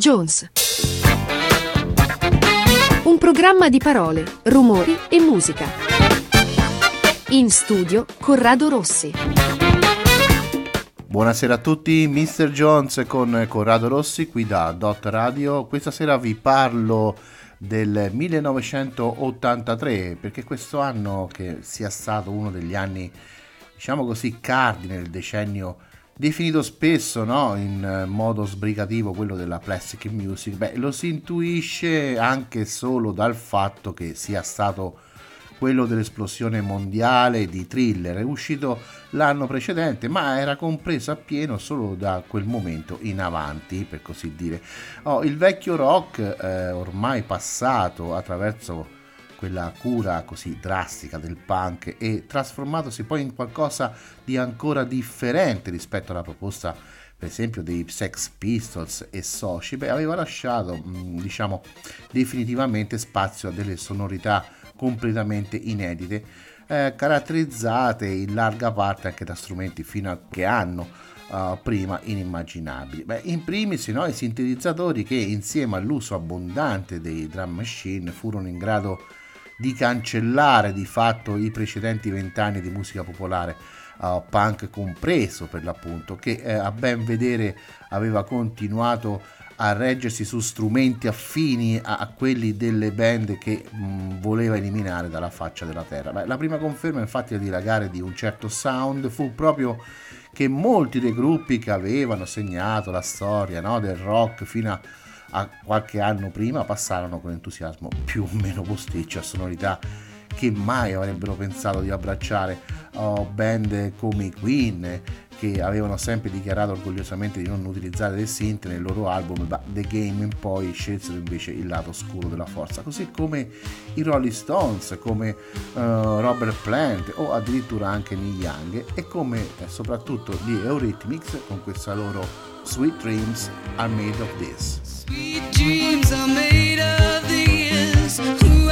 Jones. Un programma di parole, rumori e musica. In studio Corrado Rossi. Buonasera a tutti, Mr. Jones con Corrado Rossi qui da Dot Radio. Questa sera vi parlo del 1983 perché questo anno che sia stato uno degli anni diciamo così cardine del decennio definito spesso no, in modo sbrigativo quello della classic music, beh, lo si intuisce anche solo dal fatto che sia stato quello dell'esplosione mondiale di thriller, è uscito l'anno precedente, ma era compreso appieno solo da quel momento in avanti, per così dire. Oh, il vecchio rock, eh, ormai passato attraverso quella cura così drastica del punk e trasformatosi poi in qualcosa di ancora differente rispetto alla proposta per esempio dei Sex Pistols e soci, beh, aveva lasciato diciamo definitivamente spazio a delle sonorità completamente inedite eh, caratterizzate in larga parte anche da strumenti fino a che anno uh, prima inimmaginabili. Beh, in primis no, i sintetizzatori che insieme all'uso abbondante dei drum machine furono in grado di di cancellare di fatto i precedenti vent'anni di musica popolare uh, punk compreso per l'appunto che eh, a ben vedere aveva continuato a reggersi su strumenti affini a, a quelli delle band che mh, voleva eliminare dalla faccia della terra. Beh, la prima conferma infatti del dilagare di un certo sound fu proprio che molti dei gruppi che avevano segnato la storia no, del rock fino a a qualche anno prima passarono con entusiasmo più o meno posticcio a sonorità che mai avrebbero pensato di abbracciare. Oh, band come i Queen che avevano sempre dichiarato orgogliosamente di non utilizzare dei synth nel loro album da The Game in poi scelsero invece il lato oscuro della forza così come i Rolling Stones come uh, Robert Plant o addirittura anche Neil Young e come eh, soprattutto gli Eurythmics con questa loro Sweet Dreams Are Made of This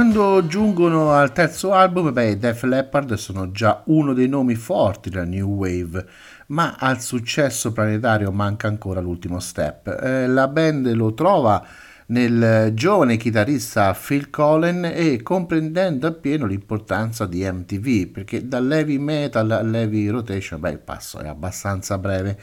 quando giungono al terzo album, beh, Def Leppard sono già uno dei nomi forti della New Wave, ma al successo planetario manca ancora l'ultimo step. Eh, la band lo trova nel giovane chitarrista Phil Collen e comprendendo appieno l'importanza di MTV, perché dall'heavy metal all'heavy rotation, beh, il passo è abbastanza breve.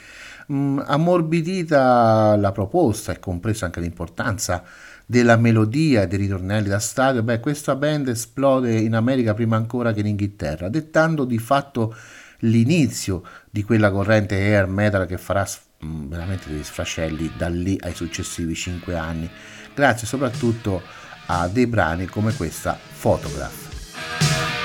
Mm, ammorbidita la proposta e compresa anche l'importanza della melodia dei ritornelli da stadio, beh, questa band esplode in America prima ancora che in Inghilterra, dettando di fatto l'inizio di quella corrente air metal che farà mm, veramente degli sfrascelli da lì ai successivi cinque anni, grazie soprattutto a dei brani come questa Photograph.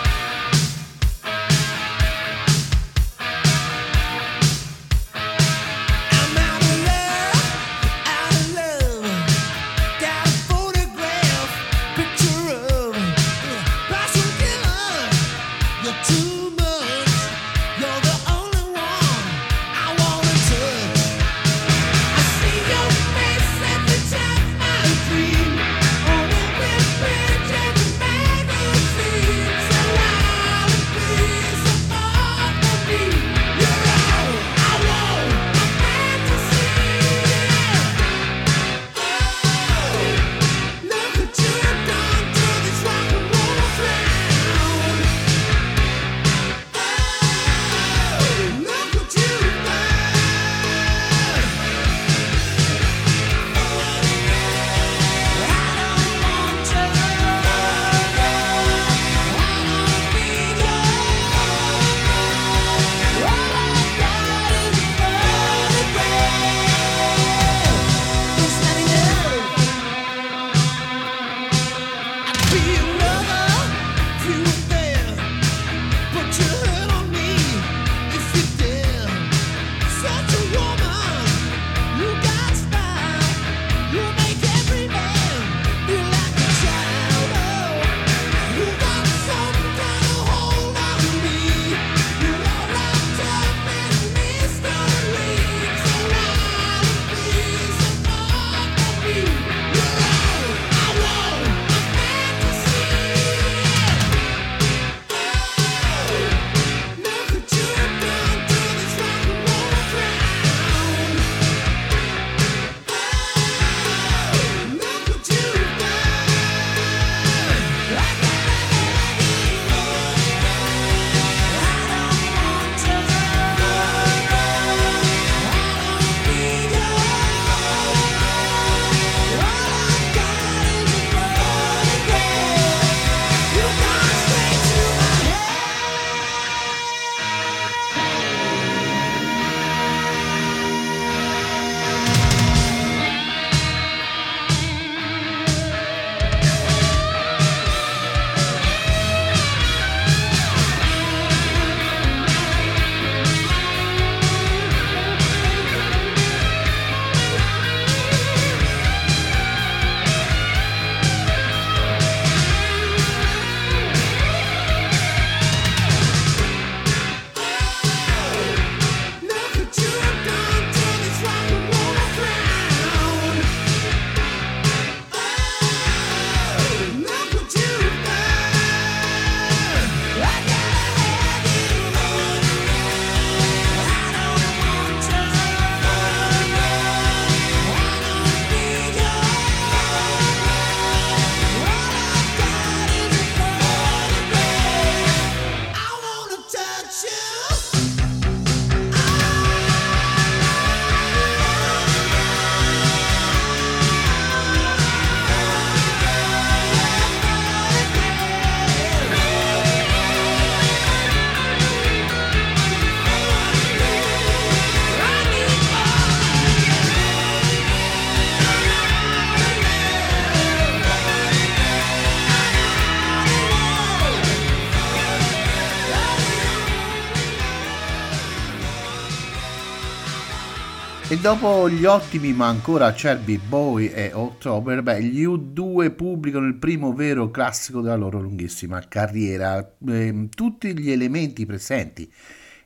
Dopo gli ottimi ma ancora acerbi Bowie e October, beh, gli U2 pubblicano il primo vero classico della loro lunghissima carriera. Eh, tutti gli elementi presenti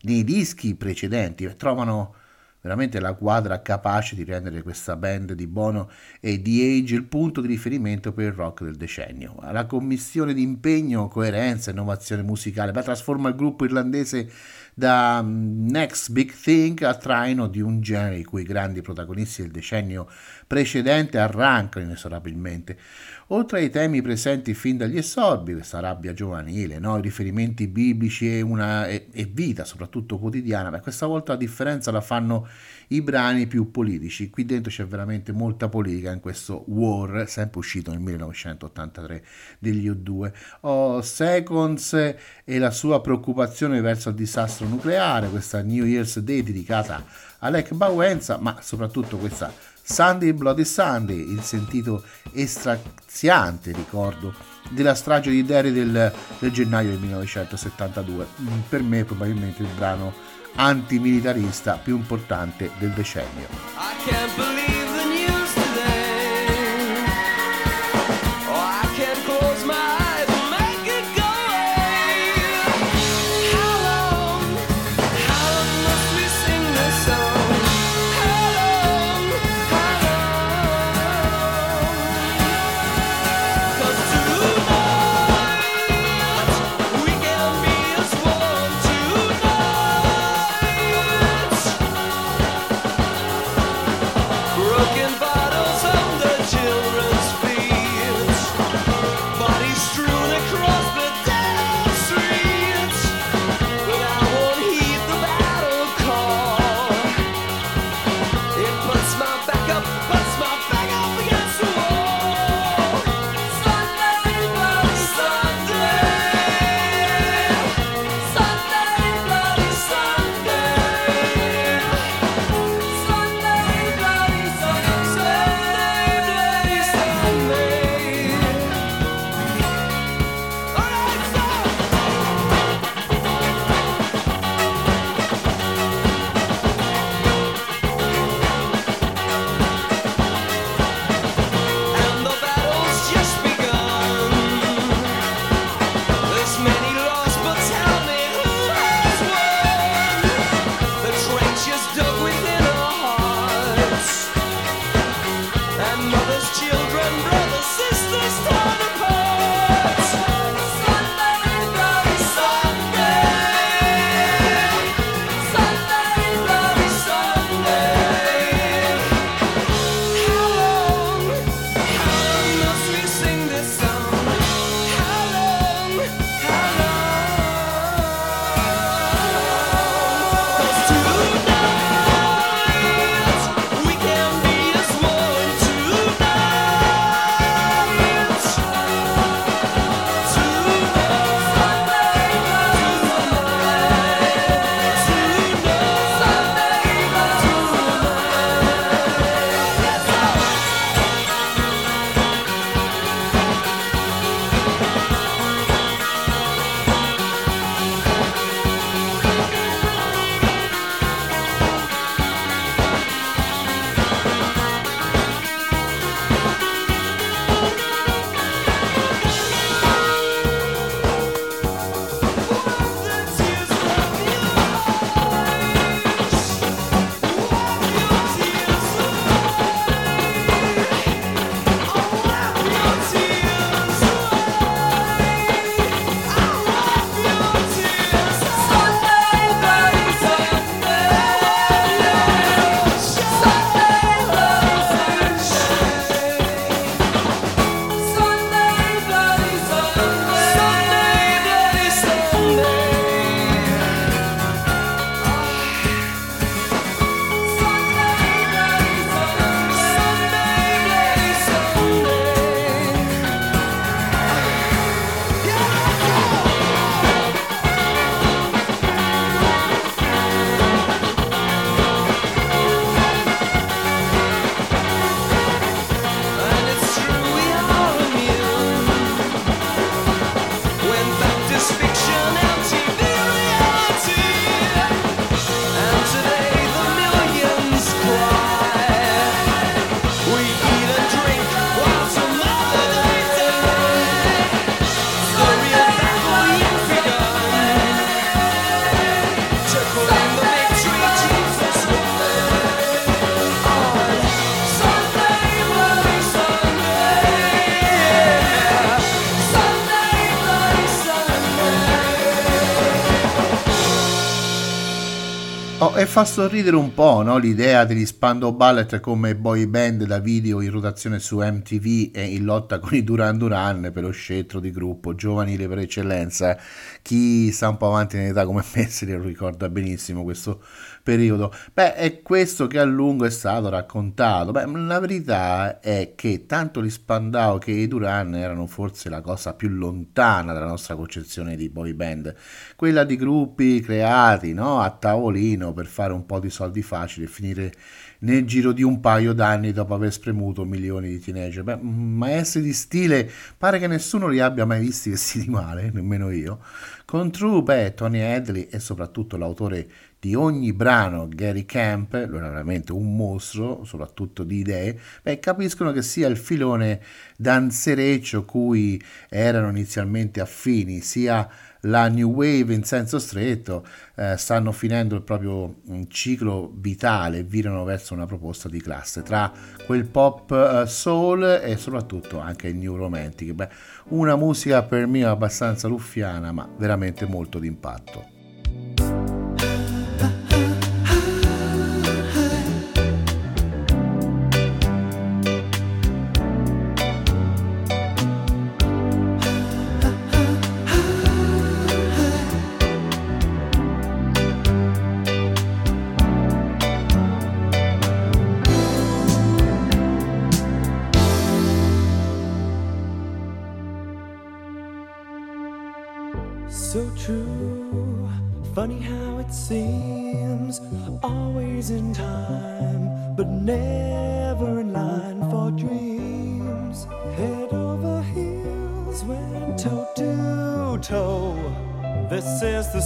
nei dischi precedenti trovano veramente la quadra capace di rendere questa band di Bono e di Age il punto di riferimento per il rock del decennio. La commissione di impegno, coerenza, innovazione musicale, beh, trasforma il gruppo irlandese da mm, Next Big Thing a traino di un genere i cui grandi protagonisti del decennio precedente arrancano inesorabilmente. Oltre ai temi presenti fin dagli esorbi, questa rabbia giovanile, no? i riferimenti biblici e, una, e, e vita, soprattutto quotidiana, ma questa volta la differenza la fanno i brani più politici. Qui dentro c'è veramente molta politica in questo War, sempre uscito nel 1983 degli U2. Oh, Seconds e la sua preoccupazione verso il disastro nucleare, questa New Year's Day dedicata a Lech Bawenza, ma soprattutto questa Sunday Bloody Sunday, il sentito estraziante ricordo della strage di Derry del, del gennaio del 1972. Mm, per me probabilmente il brano antimilitarista più importante del decennio. Fa sorridere un po' no? l'idea degli Spandau Ballet come boy band da video in rotazione su MTV e in lotta con i Duran Duran per lo scettro di gruppo giovanile per eccellenza. Chi sta un po' avanti in età come me se lo ricorda benissimo questo periodo. Beh, è questo che a lungo è stato raccontato. Beh, la verità è che tanto gli Spandau che i Duran erano forse la cosa più lontana dalla nostra concezione di boy band, quella di gruppi creati no? a tavolino per fare un po' di soldi facili e finire nel giro di un paio d'anni dopo aver spremuto milioni di teenager. Beh, maestri di stile, pare che nessuno li abbia mai visti vestiti male, nemmeno io. Con True, beh, Tony Hadley e soprattutto l'autore di ogni brano, Gary Camp, lui era veramente un mostro, soprattutto di idee, beh, capiscono che sia il filone danzereccio cui erano inizialmente affini, sia la New Wave in senso stretto, eh, stanno finendo il proprio mm, ciclo vitale e virano verso una proposta di classe tra quel pop uh, soul e soprattutto anche il new romantic. Beh, una musica per me abbastanza luffiana, ma veramente molto d'impatto. never in line for dreams. Head over heels, went toe to toe. This is the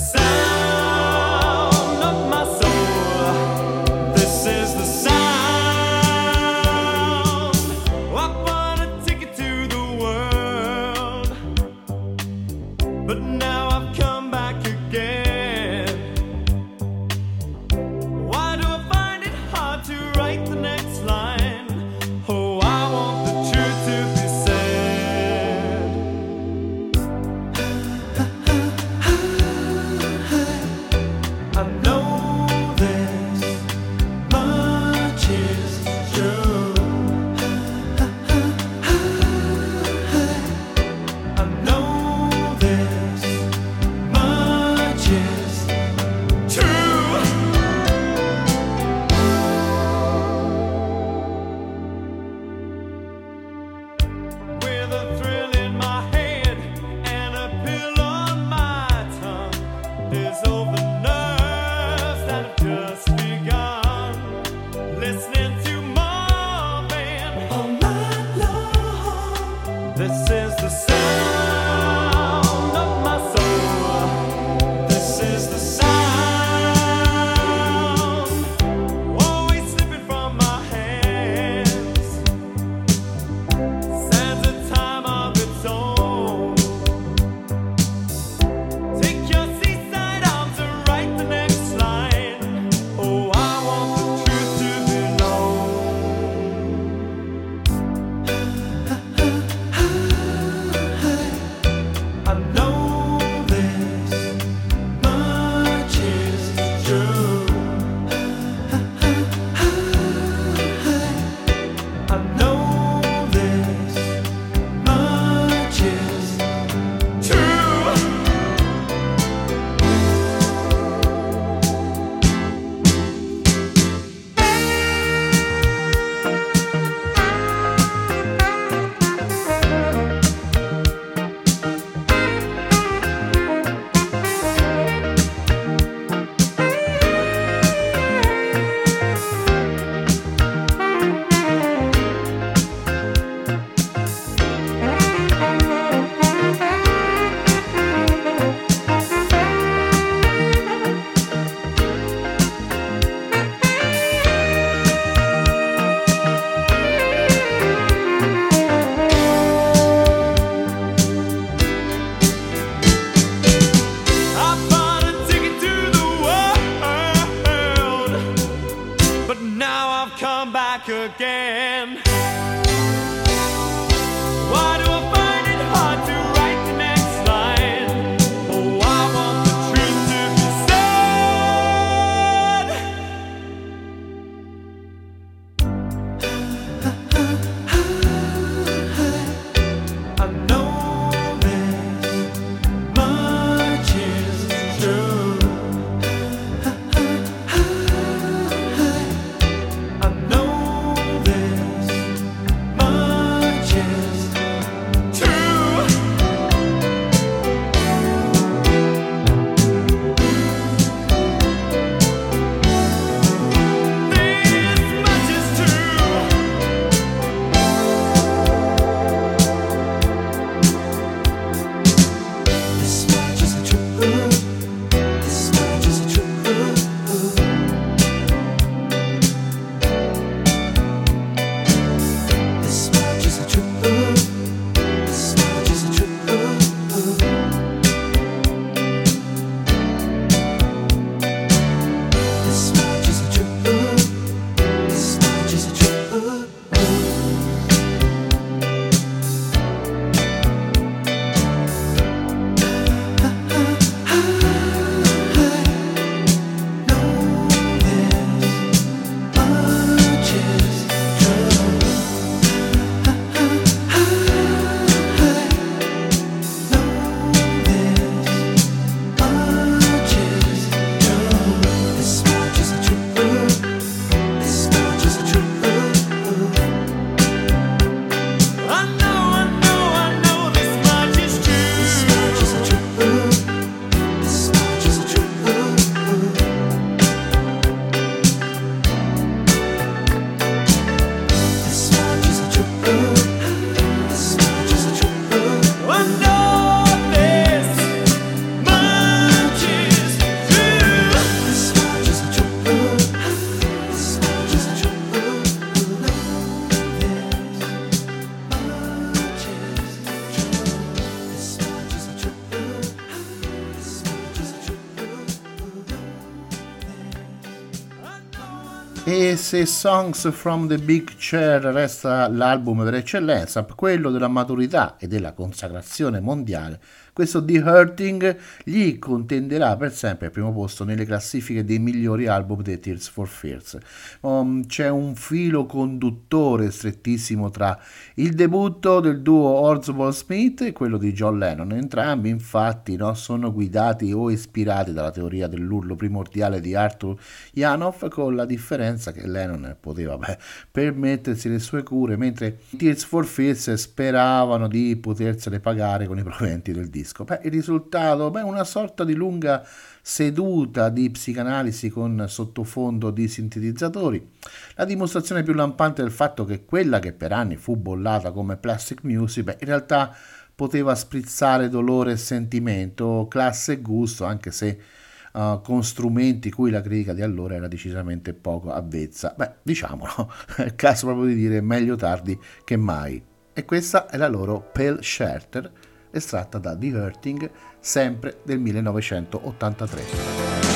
E se Songs from the Big Chair resta l'album per eccellenza, quello della maturità e della consacrazione mondiale, questo The Hurting gli contenderà per sempre il primo posto nelle classifiche dei migliori album dei Tears for Fears. Um, c'è un filo conduttore strettissimo tra il debutto del duo Orzbol Smith e quello di John Lennon. Entrambi infatti no, sono guidati o ispirati dalla teoria dell'urlo primordiale di Arthur Janov con la differenza che Lennon poteva beh, permettersi le sue cure mentre i Tears for Fears speravano di potersele pagare con i proventi del disco disco? Beh, il risultato? Beh, una sorta di lunga seduta di psicanalisi con sottofondo di sintetizzatori. La dimostrazione più lampante del fatto che quella che per anni fu bollata come plastic music, beh, in realtà poteva sprizzare dolore e sentimento, classe e gusto, anche se Uh, con strumenti cui la critica di allora era decisamente poco avvezza. Beh, diciamolo, è il caso proprio di dire meglio tardi che mai. E questa è la loro Pale Shelter estratta da The Hurting, sempre del 1983.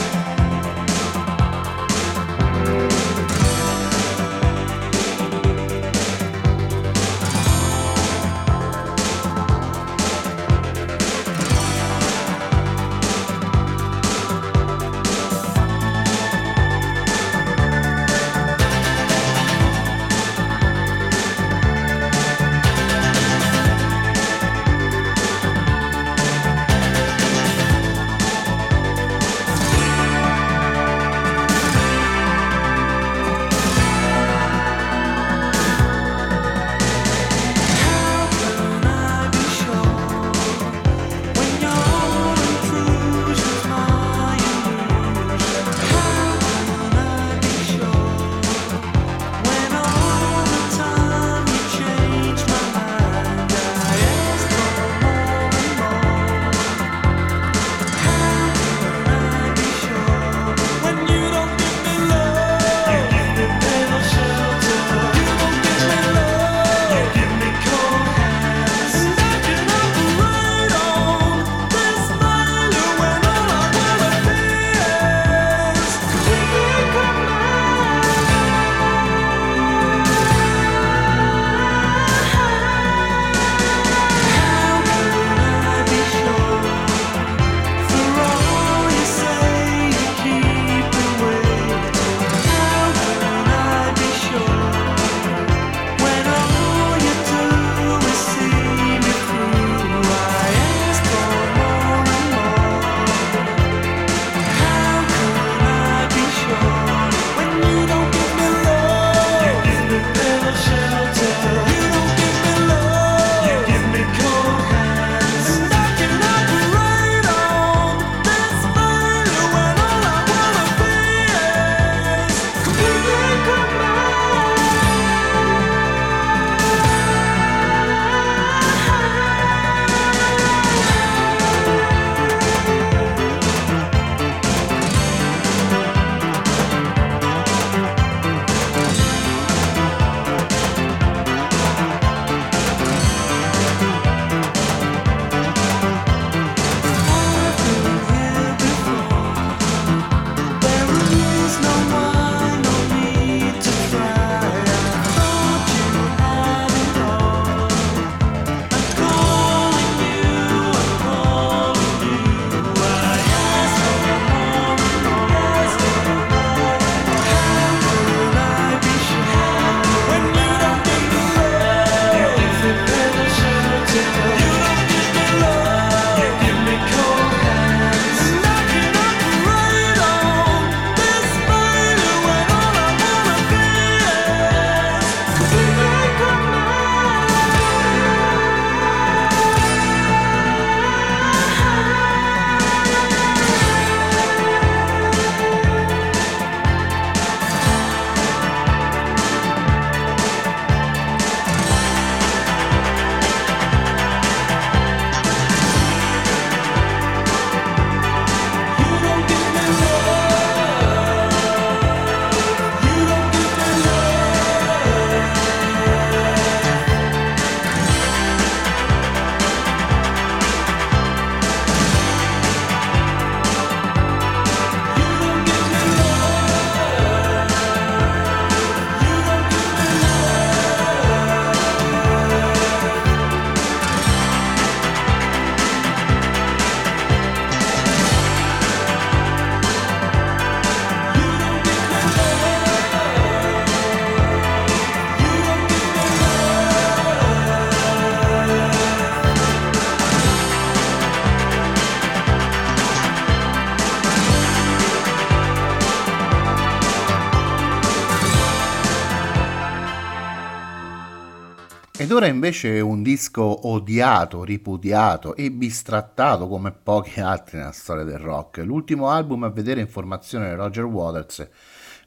Ora invece un disco odiato, ripudiato e bistrattato come pochi altri nella storia del rock. L'ultimo album a vedere in formazione di Roger Waters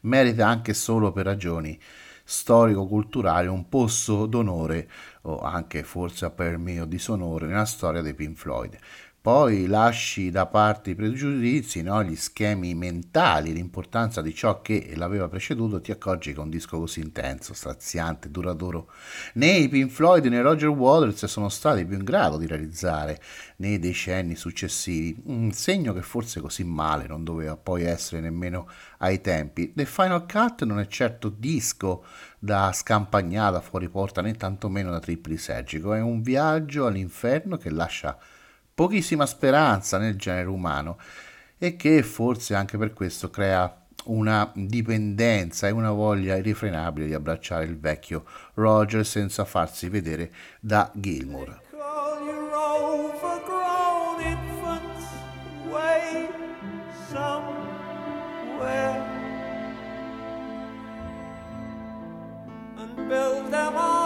merita anche solo per ragioni storico-culturali un posto d'onore o anche forse per mio disonore nella storia dei Pink Floyd poi lasci da parte i pregiudizi, no? gli schemi mentali, l'importanza di ciò che l'aveva preceduto, ti accorgi che un disco così intenso, straziante, duraturo, né i Pink Floyd né Roger Waters sono stati più in grado di realizzare nei decenni successivi, un segno che forse così male non doveva poi essere nemmeno ai tempi. The Final Cut non è certo disco da scampagnata fuori porta né tantomeno da triplisergico, è un viaggio all'inferno che lascia pochissima speranza nel genere umano e che forse anche per questo crea una dipendenza e una voglia irrefrenabile di abbracciare il vecchio Roger senza farsi vedere da Gilmour. build them a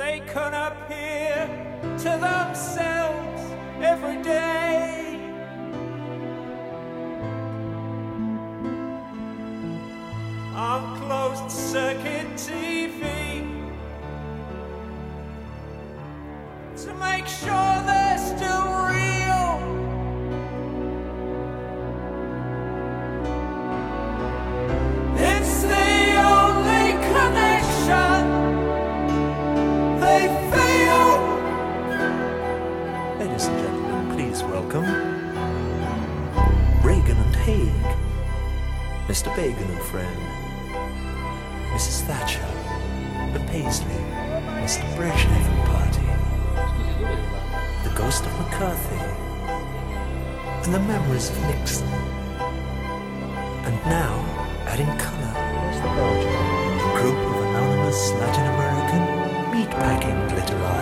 They can appear to themselves every day. Closed circuit TV to make sure they're still real. It's the only connection they feel. Ladies and gentlemen, please welcome Reagan and Haig, Mr. Bagan and friend. Mrs. Thatcher, the Paisley, Mr. Brezhnev and party, the ghost of McCarthy, and the memories of Nixon. And now, adding colour, a group of anonymous Latin American meatpacking glitterati.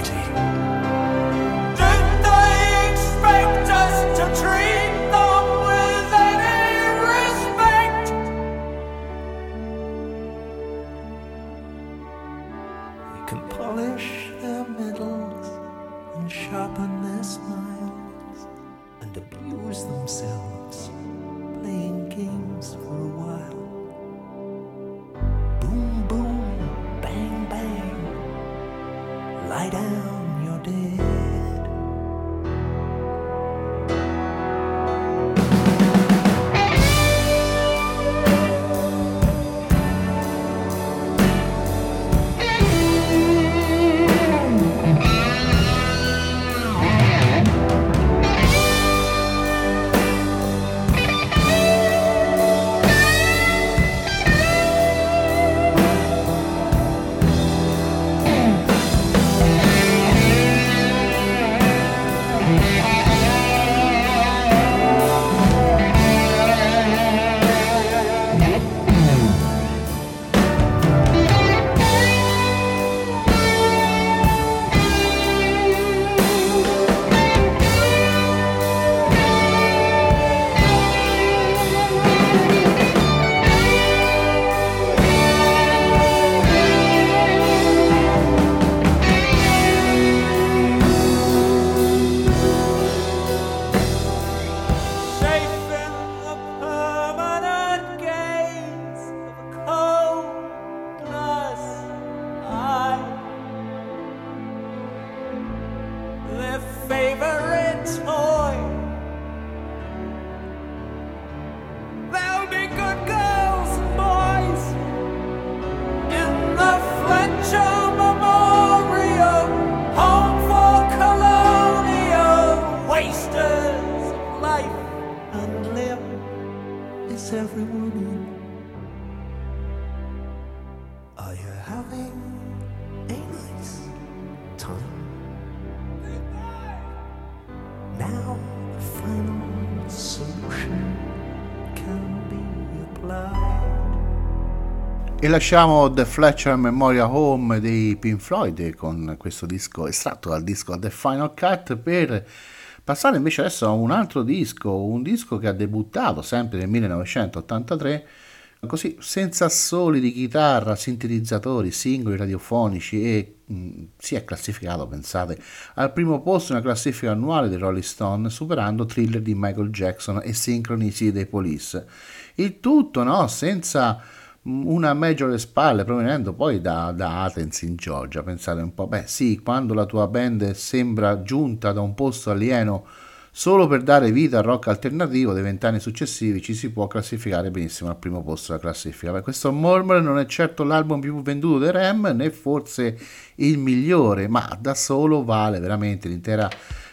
Lasciamo The Fletcher Memorial Home dei Pink Floyd con questo disco estratto dal disco The Final Cut per passare invece adesso a un altro disco, un disco che ha debuttato sempre nel 1983 così senza assoli di chitarra, sintetizzatori, singoli radiofonici e mh, mm, si è classificato, pensate, al primo posto nella classifica annuale dei Rolling Stone, superando Thriller di Michael Jackson e Synchronicity dei Police. Il tutto, no, senza una major alle spalle provenendo poi da, da, Athens in Georgia. Pensate un po', beh sì, quando la tua band sembra giunta da un posto alieno Solo per dare vita al rock alternativo dei vent'anni successivi ci si può classificare benissimo al primo posto della classifica. Beh, questo Murmur non è certo l'album più venduto dei Ram, né forse il migliore, ma da solo vale veramente l'intera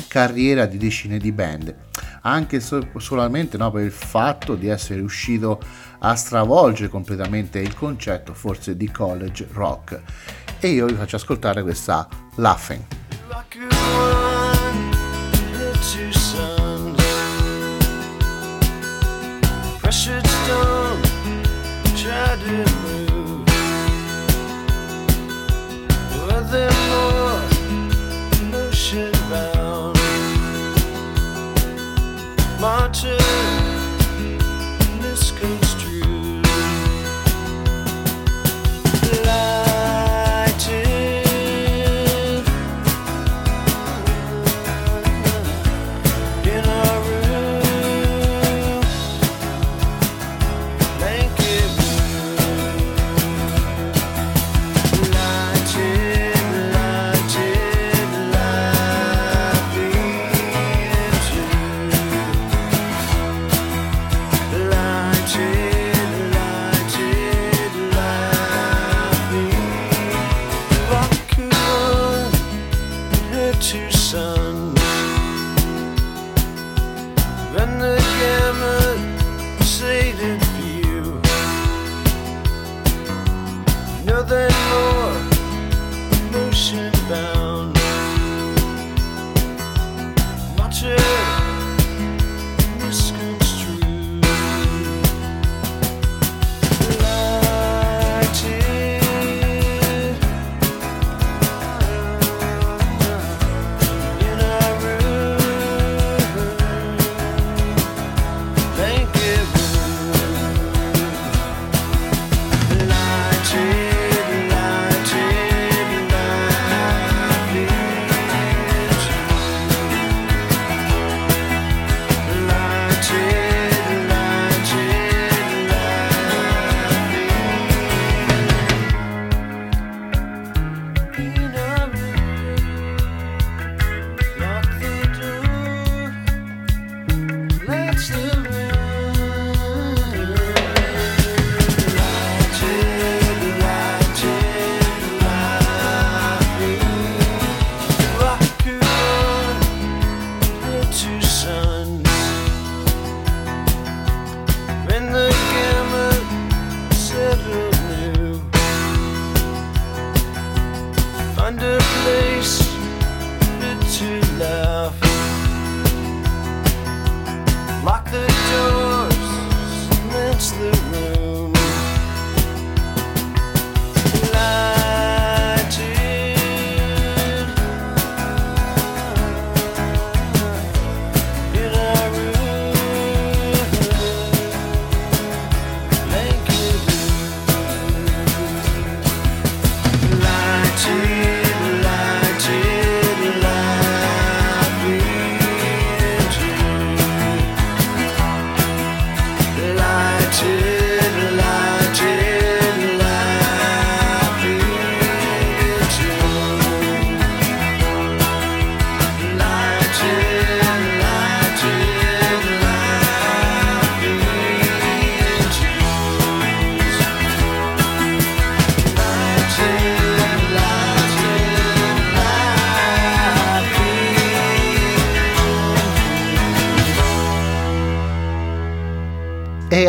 carriera di decine di band. Anche so- solamente no, per il fatto di essere riuscito a stravolgere completamente il concetto forse di college rock. E io vi faccio ascoltare questa Laughing. pressured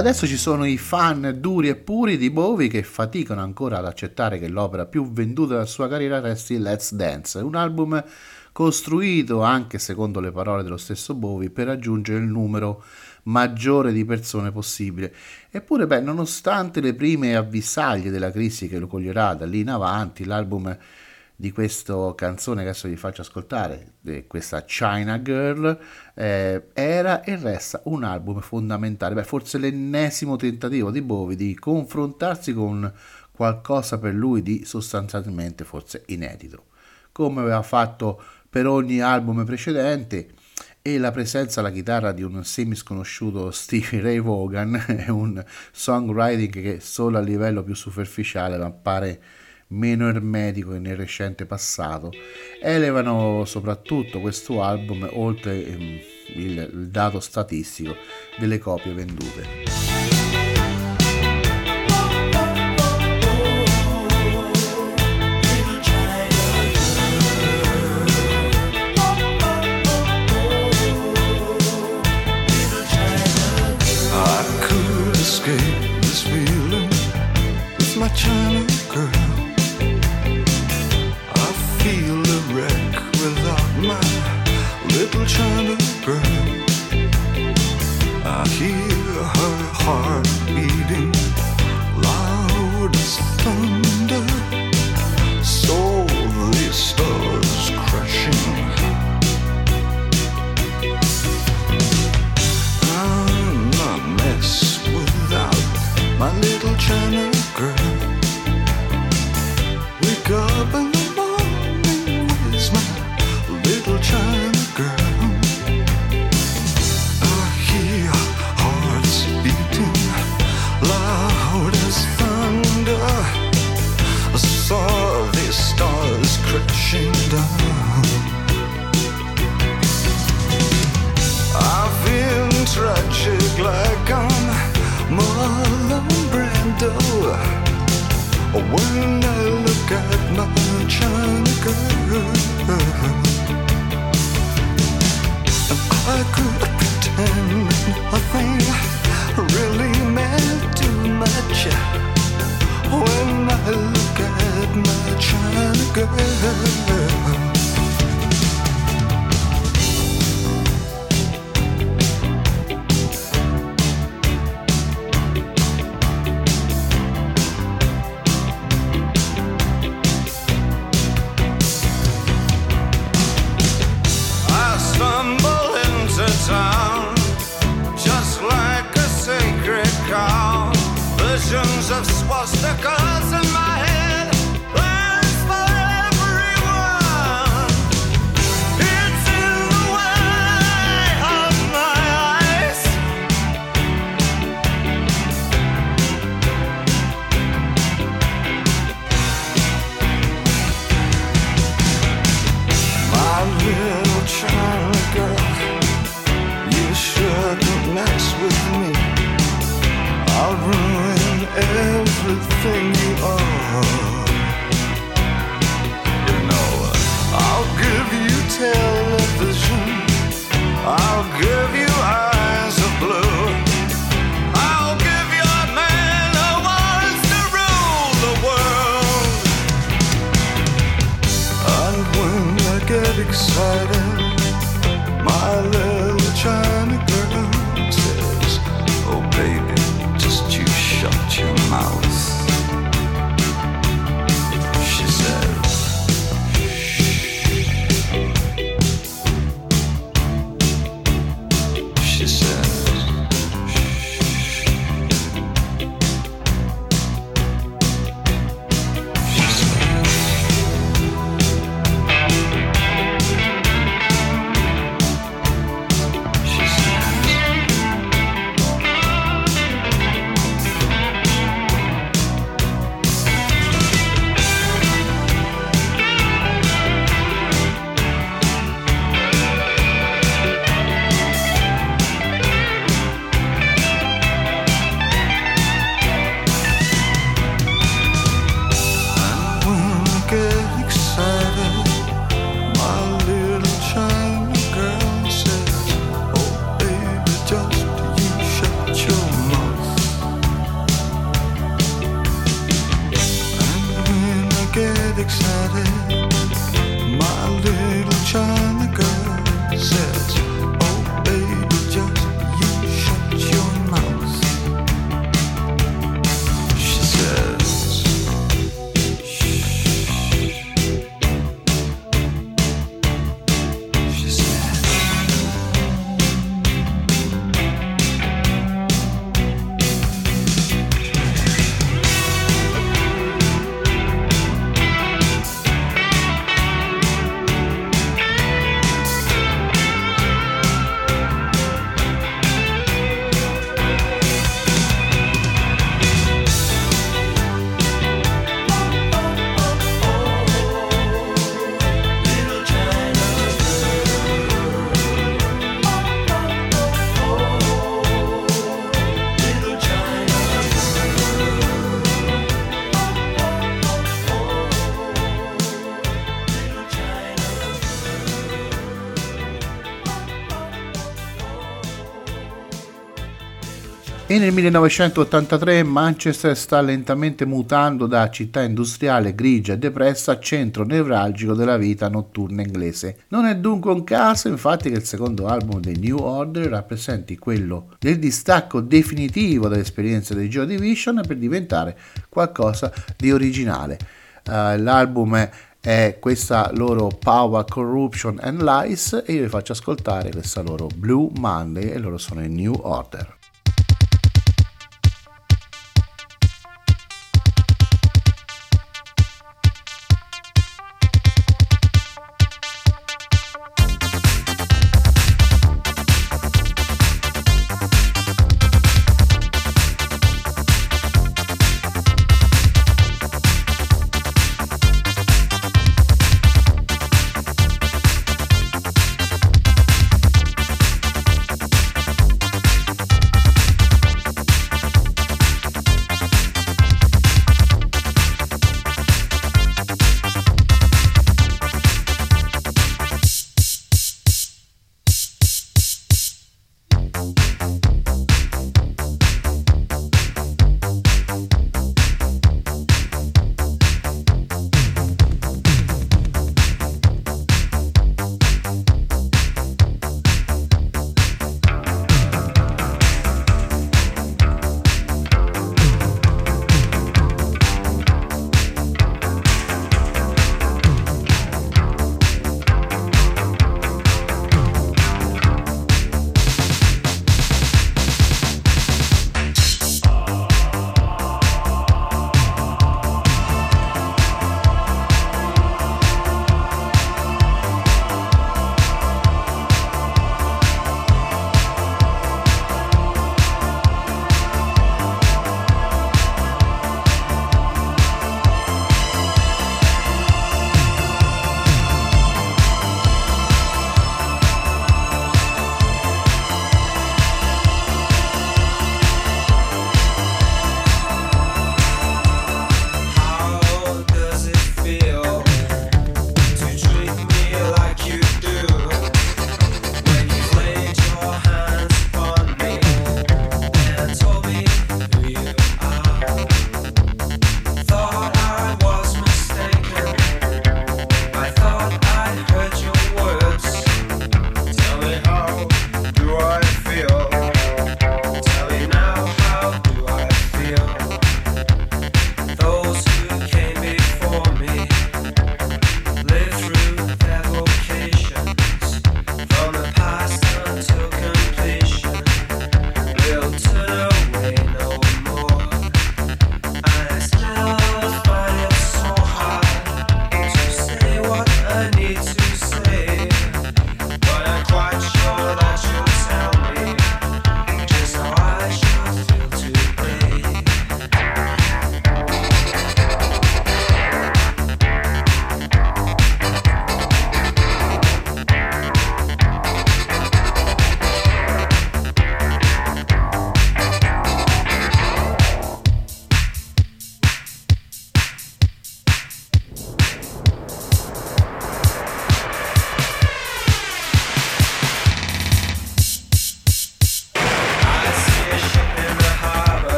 adesso ci sono i fan duri e puri di Bowie che faticano ancora ad accettare che l'opera più venduta della sua carriera resti Let's Dance, un album costruito, anche secondo le parole dello stesso Bowie, per raggiungere il numero maggiore di persone possibile. Eppure, beh, nonostante le prime avvisaglie della crisi che lo coglierà da lì in avanti, l'album di questa canzone che adesso vi faccio ascoltare, questa China Girl, eh, era e resta un album fondamentale, beh, forse l'ennesimo tentativo di Bowie di confrontarsi con qualcosa per lui di sostanzialmente forse inedito, come aveva fatto per ogni album precedente e la presenza alla chitarra di un semi sconosciuto Stevie Ray Vaughan è un songwriting che solo a livello più superficiale ma appare meno ermetico che nel recente passato, elevano soprattutto questo album oltre ehm, il, il dato statistico delle copie vendute. E nel 1983 Manchester sta lentamente mutando da città industriale grigia e depressa a centro nevralgico della vita notturna inglese. Non è dunque un caso infatti che il secondo album dei New Order rappresenti quello del distacco definitivo dall'esperienza dei Joy Division per diventare qualcosa di originale. Uh, l'album è è questa loro Power, Corruption and Lies e io vi faccio ascoltare questa loro Blue Monday e loro sono i New Order.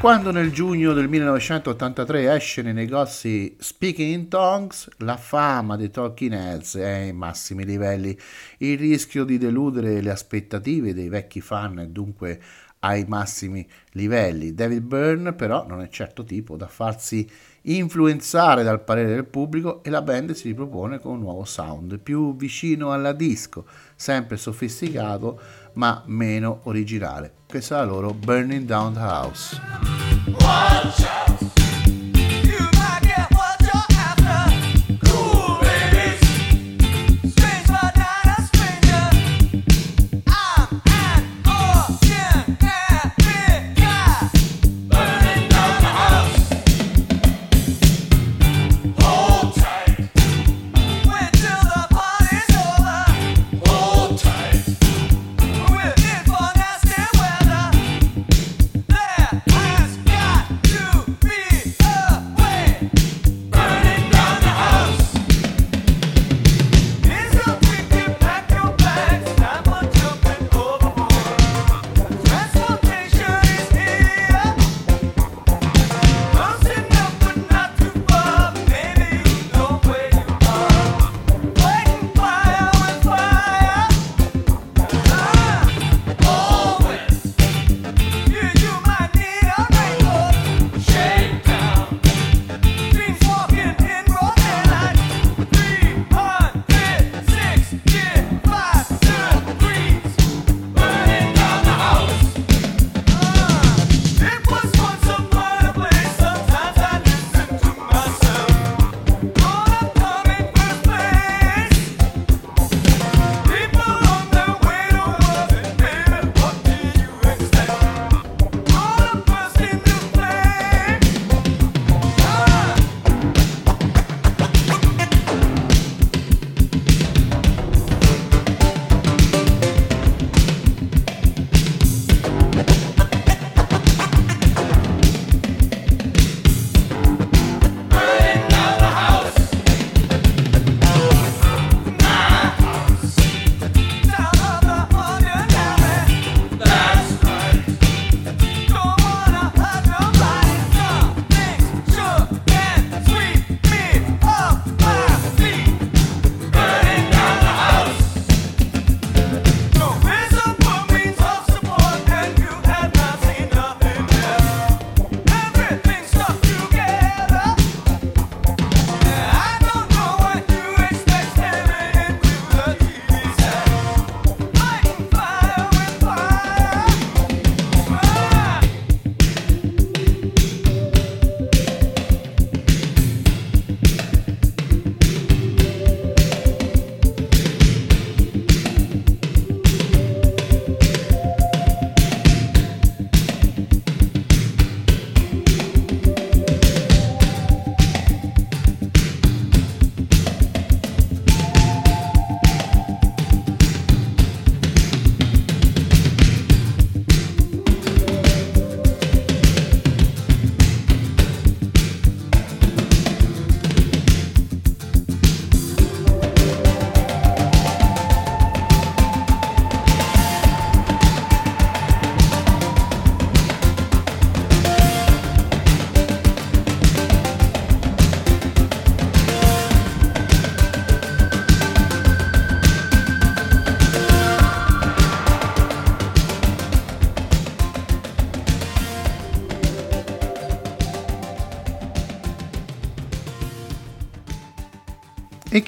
Quando nel giugno del 1983 esce nei negozi Speaking in Tongues, la fama dei Talking Heads è ai massimi livelli. Il rischio di deludere le aspettative dei vecchi fan è dunque ai massimi livelli. David Byrne però non è certo tipo da farsi influenzare dal parere del pubblico e la band si ripropone con un nuovo sound più vicino alla disco, sempre sofisticato ma meno originale. Questa è la loro Burning Down the House.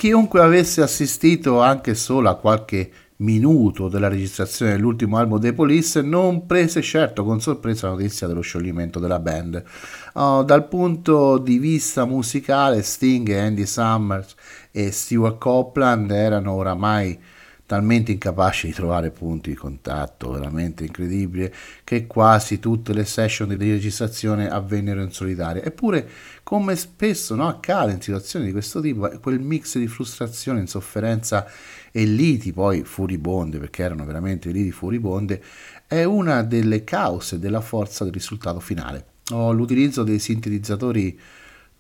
Chiunque avesse assistito anche solo a qualche minuto della registrazione dell'ultimo album dei Police non prese certo con sorpresa la notizia dello scioglimento della band. Oh, dal punto di vista musicale, Sting, Andy Summers e Stuart Copeland erano oramai talmente incapaci di trovare punti di contatto, veramente incredibile, che quasi tutte le session di registrazione avvennero in solitaria. Eppure, come spesso no, accade in situazioni di questo tipo, quel mix di frustrazione, insofferenza e liti poi furibonde, perché erano veramente liti furibonde, è una delle cause della forza del risultato finale. Oh, l'utilizzo dei sintetizzatori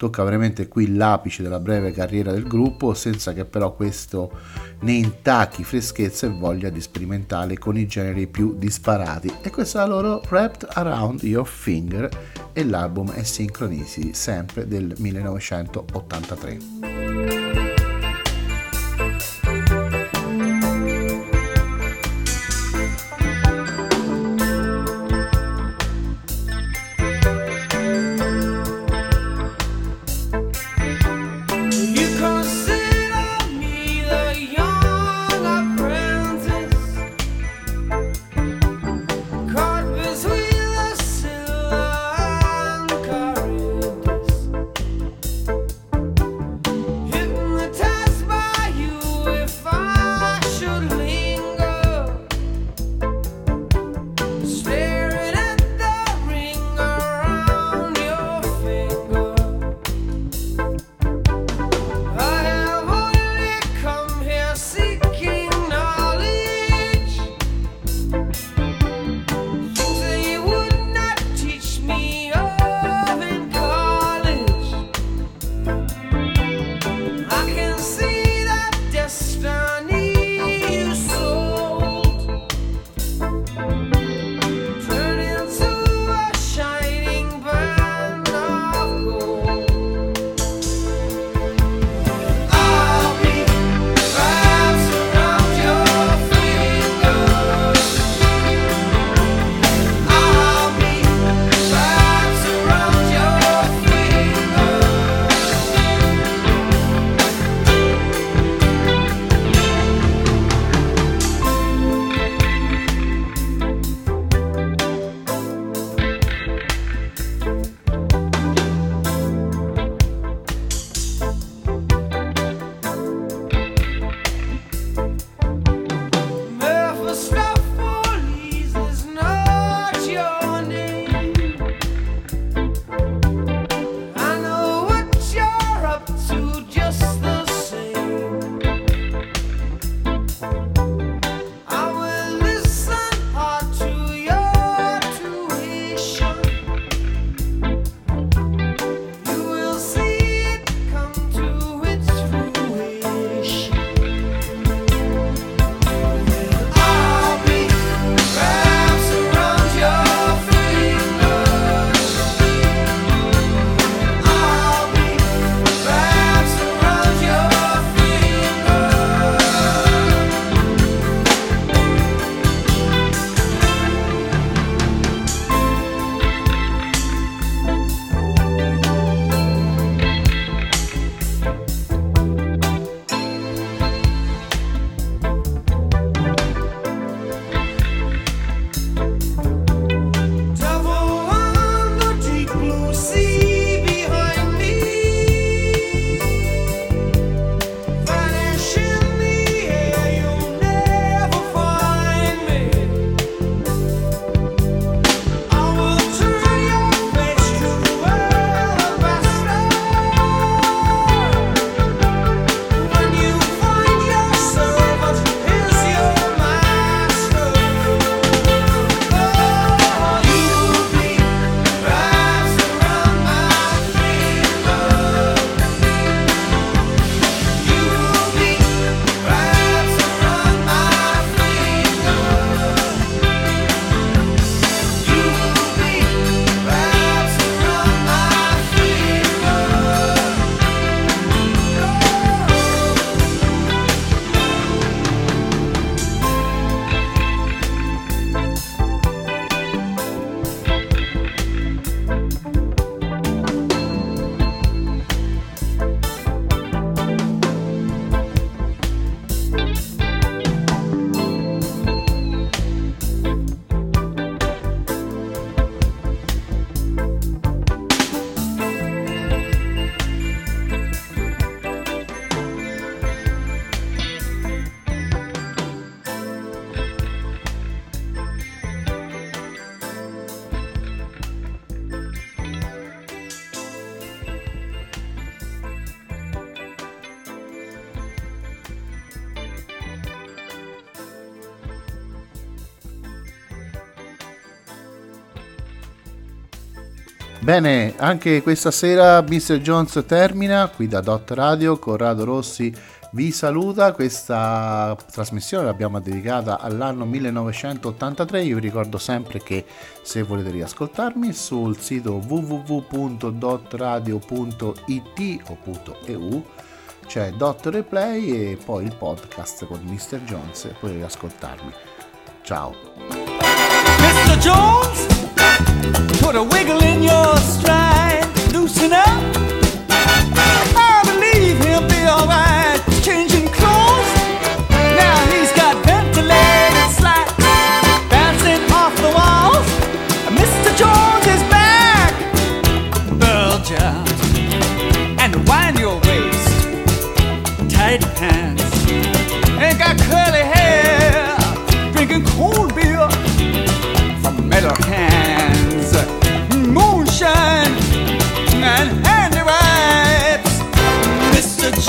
tocca veramente qui l'apice della breve carriera del gruppo, senza che però questo ne intacchi freschezza e voglia di sperimentare con i generi più disparati. E questa è la loro Wrapped Around Your Finger e l'album è Sincronisi, sempre del 1983. Bene, anche questa sera Mr. Jones termina qui da Dot Radio, Corrado Rossi vi saluta, questa trasmissione l'abbiamo dedicata all'anno 1983, io vi ricordo sempre che se volete riascoltarmi sul sito www.dotradio.it o .eu c'è Dot Replay e poi il podcast con Mr. Jones potete ascoltarmi. Ciao! Mr. Jones, put a wiggle in your stride, loosen up.